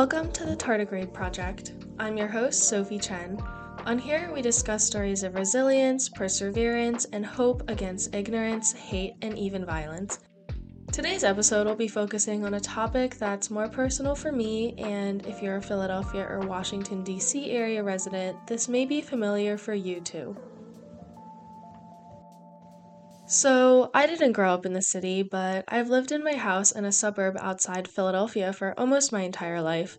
Welcome to the Tardigrade Project. I'm your host, Sophie Chen. On here, we discuss stories of resilience, perseverance, and hope against ignorance, hate, and even violence. Today's episode will be focusing on a topic that's more personal for me, and if you're a Philadelphia or Washington, D.C. area resident, this may be familiar for you too. So, I didn't grow up in the city, but I've lived in my house in a suburb outside Philadelphia for almost my entire life.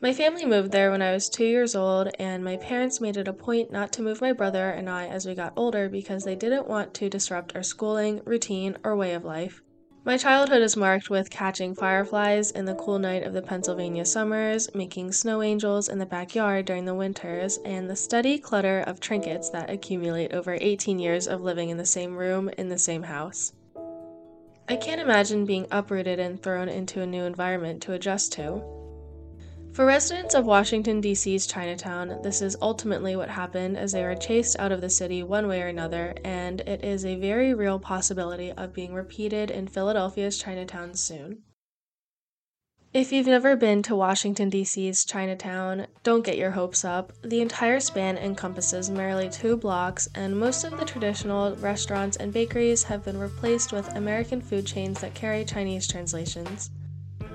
My family moved there when I was two years old, and my parents made it a point not to move my brother and I as we got older because they didn't want to disrupt our schooling, routine, or way of life. My childhood is marked with catching fireflies in the cool night of the Pennsylvania summers, making snow angels in the backyard during the winters, and the steady clutter of trinkets that accumulate over 18 years of living in the same room in the same house. I can't imagine being uprooted and thrown into a new environment to adjust to. For residents of Washington, D.C.'s Chinatown, this is ultimately what happened as they were chased out of the city one way or another, and it is a very real possibility of being repeated in Philadelphia's Chinatown soon. If you've never been to Washington, D.C.'s Chinatown, don't get your hopes up. The entire span encompasses merely two blocks, and most of the traditional restaurants and bakeries have been replaced with American food chains that carry Chinese translations.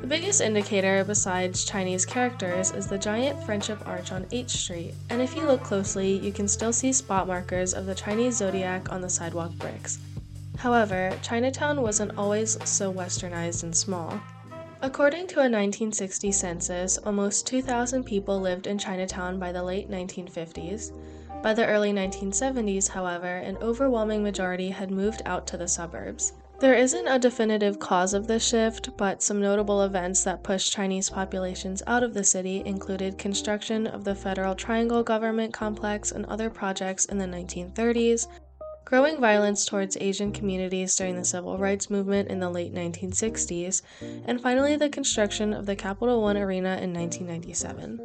The biggest indicator, besides Chinese characters, is the giant friendship arch on H Street, and if you look closely, you can still see spot markers of the Chinese zodiac on the sidewalk bricks. However, Chinatown wasn't always so westernized and small. According to a 1960 census, almost 2,000 people lived in Chinatown by the late 1950s. By the early 1970s, however, an overwhelming majority had moved out to the suburbs. There isn't a definitive cause of this shift, but some notable events that pushed Chinese populations out of the city included construction of the Federal Triangle government complex and other projects in the 1930s, growing violence towards Asian communities during the civil rights movement in the late 1960s, and finally the construction of the Capital One Arena in 1997.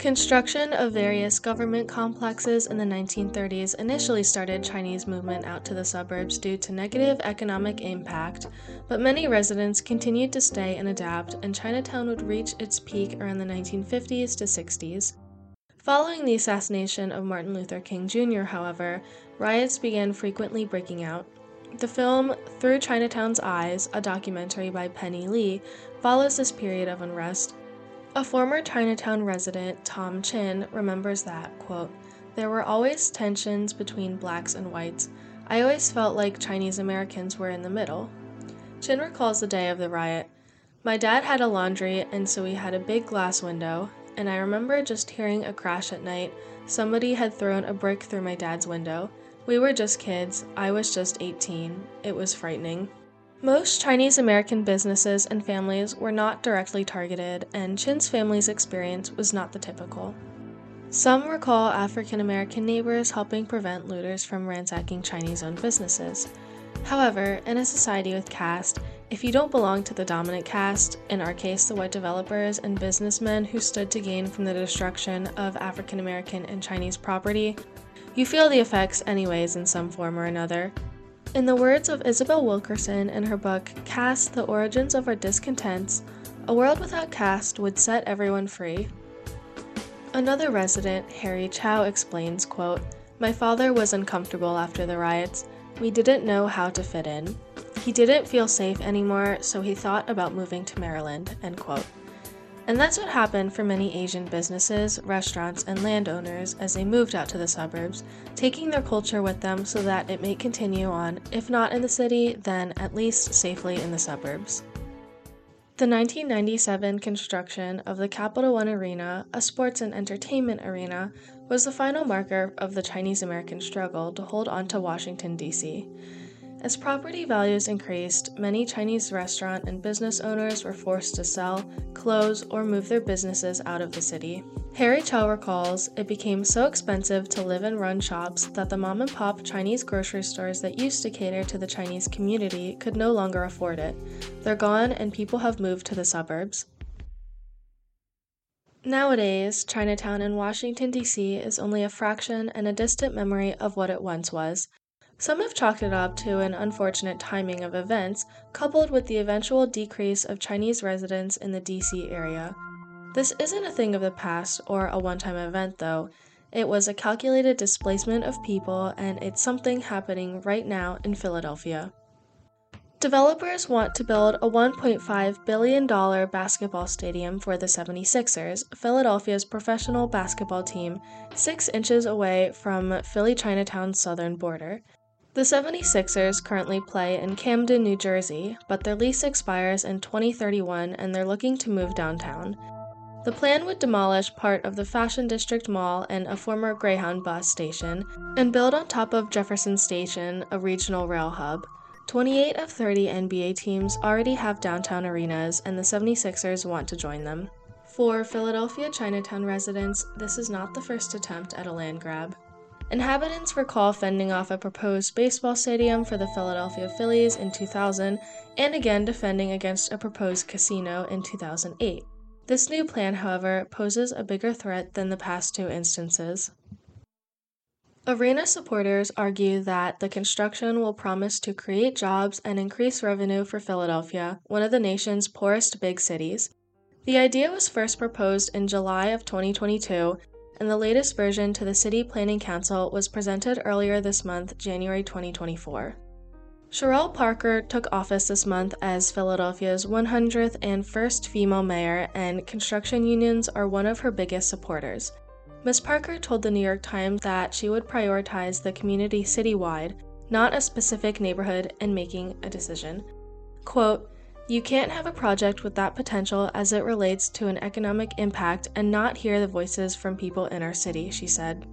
Construction of various government complexes in the 1930s initially started Chinese movement out to the suburbs due to negative economic impact, but many residents continued to stay and adapt, and Chinatown would reach its peak around the 1950s to 60s. Following the assassination of Martin Luther King Jr., however, riots began frequently breaking out. The film Through Chinatown's Eyes, a documentary by Penny Lee, follows this period of unrest a former Chinatown resident, Tom Chin, remembers that, quote, there were always tensions between blacks and whites. I always felt like Chinese Americans were in the middle. Chin recalls the day of the riot. My dad had a laundry, and so we had a big glass window, and I remember just hearing a crash at night. Somebody had thrown a brick through my dad's window. We were just kids. I was just 18. It was frightening. Most Chinese American businesses and families were not directly targeted, and Chin's family's experience was not the typical. Some recall African American neighbors helping prevent looters from ransacking Chinese owned businesses. However, in a society with caste, if you don't belong to the dominant caste, in our case the white developers and businessmen who stood to gain from the destruction of African American and Chinese property, you feel the effects anyways in some form or another, in the words of Isabel Wilkerson in her book Caste The Origins of Our Discontents, a world without caste would set everyone free. Another resident, Harry Chow, explains, quote, My father was uncomfortable after the riots. We didn't know how to fit in. He didn't feel safe anymore, so he thought about moving to Maryland, end quote. And that's what happened for many Asian businesses, restaurants, and landowners as they moved out to the suburbs, taking their culture with them so that it may continue on, if not in the city, then at least safely in the suburbs. The 1997 construction of the Capital One Arena, a sports and entertainment arena, was the final marker of the Chinese American struggle to hold on to Washington, D.C. As property values increased, many Chinese restaurant and business owners were forced to sell, close, or move their businesses out of the city. Harry Chow recalls it became so expensive to live and run shops that the mom and pop Chinese grocery stores that used to cater to the Chinese community could no longer afford it. They're gone, and people have moved to the suburbs. Nowadays, Chinatown in Washington, D.C. is only a fraction and a distant memory of what it once was. Some have chalked it up to an unfortunate timing of events, coupled with the eventual decrease of Chinese residents in the DC area. This isn't a thing of the past or a one time event, though. It was a calculated displacement of people, and it's something happening right now in Philadelphia. Developers want to build a $1.5 billion basketball stadium for the 76ers, Philadelphia's professional basketball team, six inches away from Philly Chinatown's southern border. The 76ers currently play in Camden, New Jersey, but their lease expires in 2031 and they're looking to move downtown. The plan would demolish part of the Fashion District Mall and a former Greyhound bus station and build on top of Jefferson Station, a regional rail hub. 28 of 30 NBA teams already have downtown arenas, and the 76ers want to join them. For Philadelphia Chinatown residents, this is not the first attempt at a land grab. Inhabitants recall fending off a proposed baseball stadium for the Philadelphia Phillies in 2000 and again defending against a proposed casino in 2008. This new plan, however, poses a bigger threat than the past two instances. Arena supporters argue that the construction will promise to create jobs and increase revenue for Philadelphia, one of the nation's poorest big cities. The idea was first proposed in July of 2022, and the latest version to the City Planning Council was presented earlier this month, January 2024. Cherelle Parker took office this month as Philadelphia's 100th and first female mayor, and construction unions are one of her biggest supporters. Ms. Parker told the New York Times that she would prioritize the community citywide, not a specific neighborhood, in making a decision. Quote, You can't have a project with that potential as it relates to an economic impact and not hear the voices from people in our city, she said.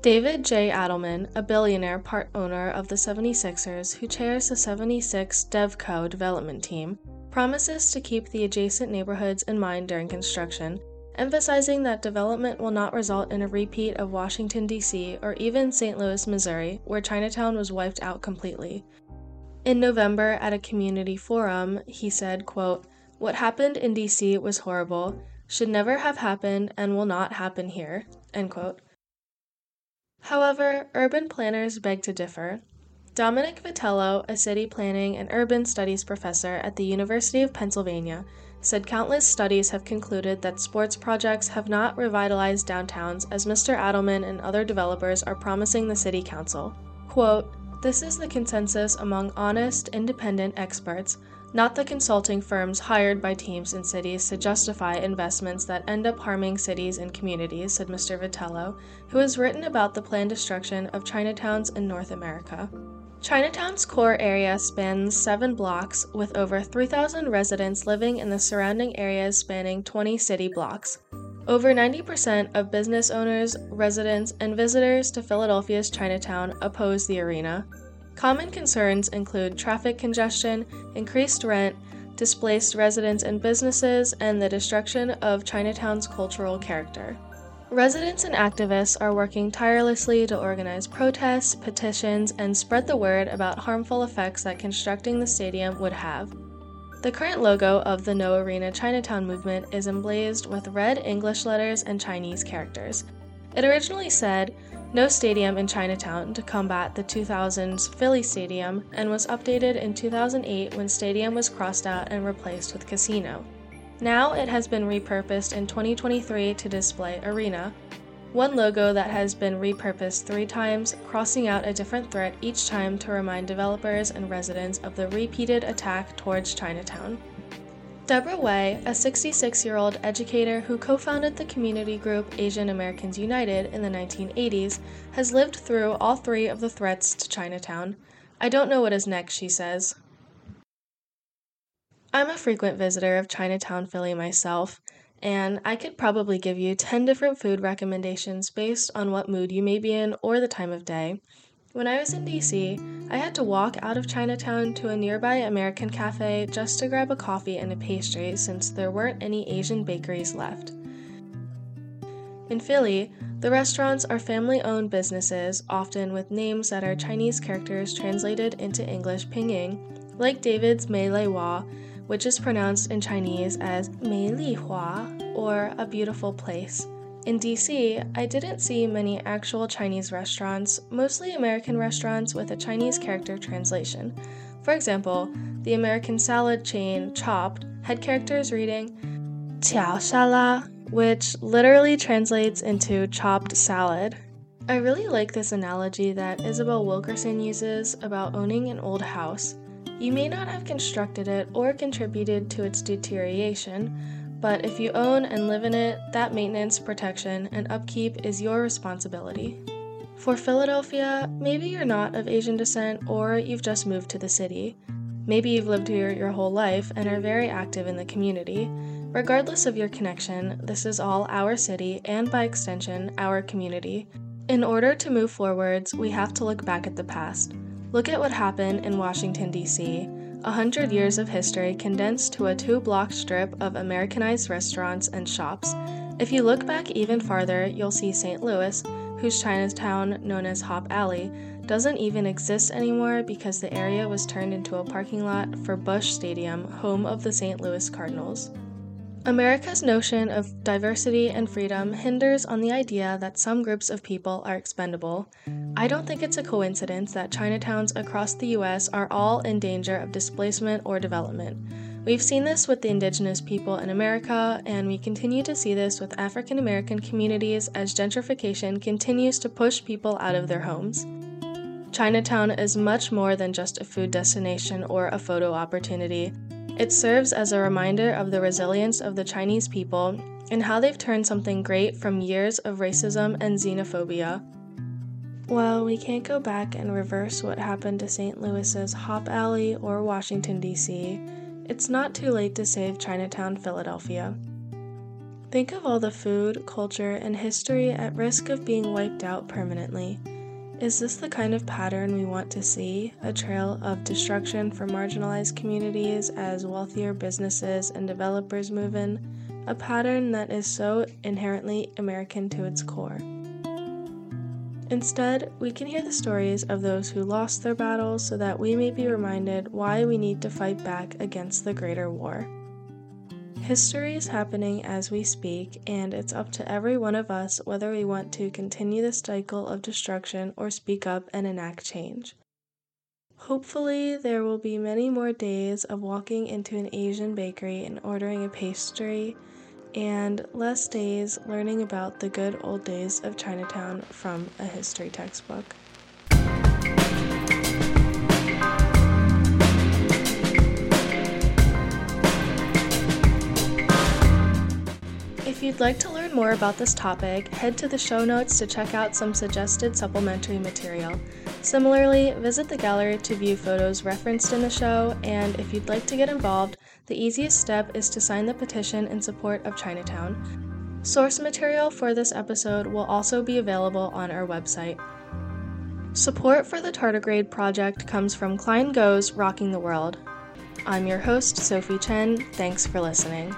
David J. Adelman, a billionaire part owner of the 76ers who chairs the 76 DevCo development team, promises to keep the adjacent neighborhoods in mind during construction, emphasizing that development will not result in a repeat of Washington, D.C., or even St. Louis, Missouri, where Chinatown was wiped out completely. In November, at a community forum, he said, quote, What happened in D.C. was horrible, should never have happened, and will not happen here. End quote. However, urban planners beg to differ. Domenic Vitiello, a city planning and urban studies professor at the University of Pennsylvania, said countless studies have concluded that sports projects have not revitalized downtowns as Mr. Adelman and other developers are promising the city council. Quote, This is the consensus among honest, independent experts, not the consulting firms hired by teams in cities to justify investments that end up harming cities and communities, said Mr. Vitiello, who has written about the planned destruction of Chinatowns in North America. Chinatown's core area spans seven blocks, with over 3,000 residents living in the surrounding areas spanning 20 city blocks. Over 90% of business owners, residents, and visitors to Philadelphia's Chinatown oppose the arena, Common concerns include traffic congestion, increased rent, displaced residents and businesses, and the destruction of Chinatown's cultural character. Residents and activists are working tirelessly to organize protests, petitions, and spread the word about harmful effects that constructing the stadium would have. The current logo of the No Arena Chinatown movement is emblazoned with red English letters and Chinese characters. It originally said, no stadium in Chinatown to combat the 2000s Philly Stadium and was updated in 2008 when stadium was crossed out and replaced with casino. Now it has been repurposed in 2023 to display arena. One logo that has been repurposed three times, crossing out a different threat each time to remind developers and residents of the repeated attack towards Chinatown. Deborah Wei, a 66 year old educator who co founded the community group Asian Americans United in the 1980s, has lived through all three of the threats to Chinatown. I don't know what is next, she says. I'm a frequent visitor of Chinatown, Philly myself, and I could probably give you 10 different food recommendations based on what mood you may be in or the time of day. When I was in DC, I had to walk out of Chinatown to a nearby American cafe just to grab a coffee and a pastry since there weren't any Asian bakeries left. In Philly, the restaurants are family owned businesses, often with names that are Chinese characters translated into English pinyin, like David's Mai Lai Wah, which is pronounced in Chinese as Mei Li Hua, or a beautiful place. In DC, I didn't see many actual Chinese restaurants, mostly American restaurants with a Chinese character translation. For example, the American salad chain Chopt had characters reading, qiao shala, which literally translates into chopped salad. I really like this analogy that Isabel Wilkerson uses about owning an old house. You may not have constructed it or contributed to its deterioration, but if you own and live in it, that maintenance, protection, and upkeep is your responsibility. For Philadelphia, maybe you're not of Asian descent or you've just moved to the city. Maybe you've lived here your whole life and are very active in the community. Regardless of your connection, this is all our city and by extension, our community. In order to move forwards, we have to look back at the past. Look at what happened in Washington, D.C. A hundred years of history condensed to a two block strip of Americanized restaurants and shops. If you look back even farther, you'll see St. Louis, whose Chinatown, known as Hop Alley, doesn't even exist anymore because the area was turned into a parking lot for Busch Stadium, home of the St. Louis Cardinals. America's notion of diversity and freedom hinders on the idea that some groups of people are expendable. I don't think it's a coincidence that Chinatowns across the US are all in danger of displacement or development. We've seen this with the indigenous people in America, and we continue to see this with African American communities as gentrification continues to push people out of their homes. Chinatown is much more than just a food destination or a photo opportunity. It serves as a reminder of the resilience of the Chinese people and how they've turned something great from years of racism and xenophobia. While we can't go back and reverse what happened to St. Louis's Hop Alley or Washington, D.C., it's not too late to save Chinatown, Philadelphia. Think of all the food, culture, and history at risk of being wiped out permanently. Is this the kind of pattern we want to see? A trail of destruction for marginalized communities as wealthier businesses and developers move in? A pattern that is so inherently American to its core. Instead, we can hear the stories of those who lost their battles so that we may be reminded why we need to fight back against the greater war. History is happening as we speak, and it's up to every one of us whether we want to continue the cycle of destruction or speak up and enact change. Hopefully, there will be many more days of walking into an Asian bakery and ordering a pastry, and less days learning about the good old days of Chinatown from a history textbook. You'd like to learn more about this topic, head to the show notes to check out some suggested supplementary material. Similarly, visit the gallery to view photos referenced in the show, and if you'd like to get involved, the easiest step is to sign the petition in support of Chinatown. Source material for this episode will also be available on our website. Support for the Tardigrade project comes from Klein Goes Rocking the World. I'm your host, Sophie Chen. Thanks for listening.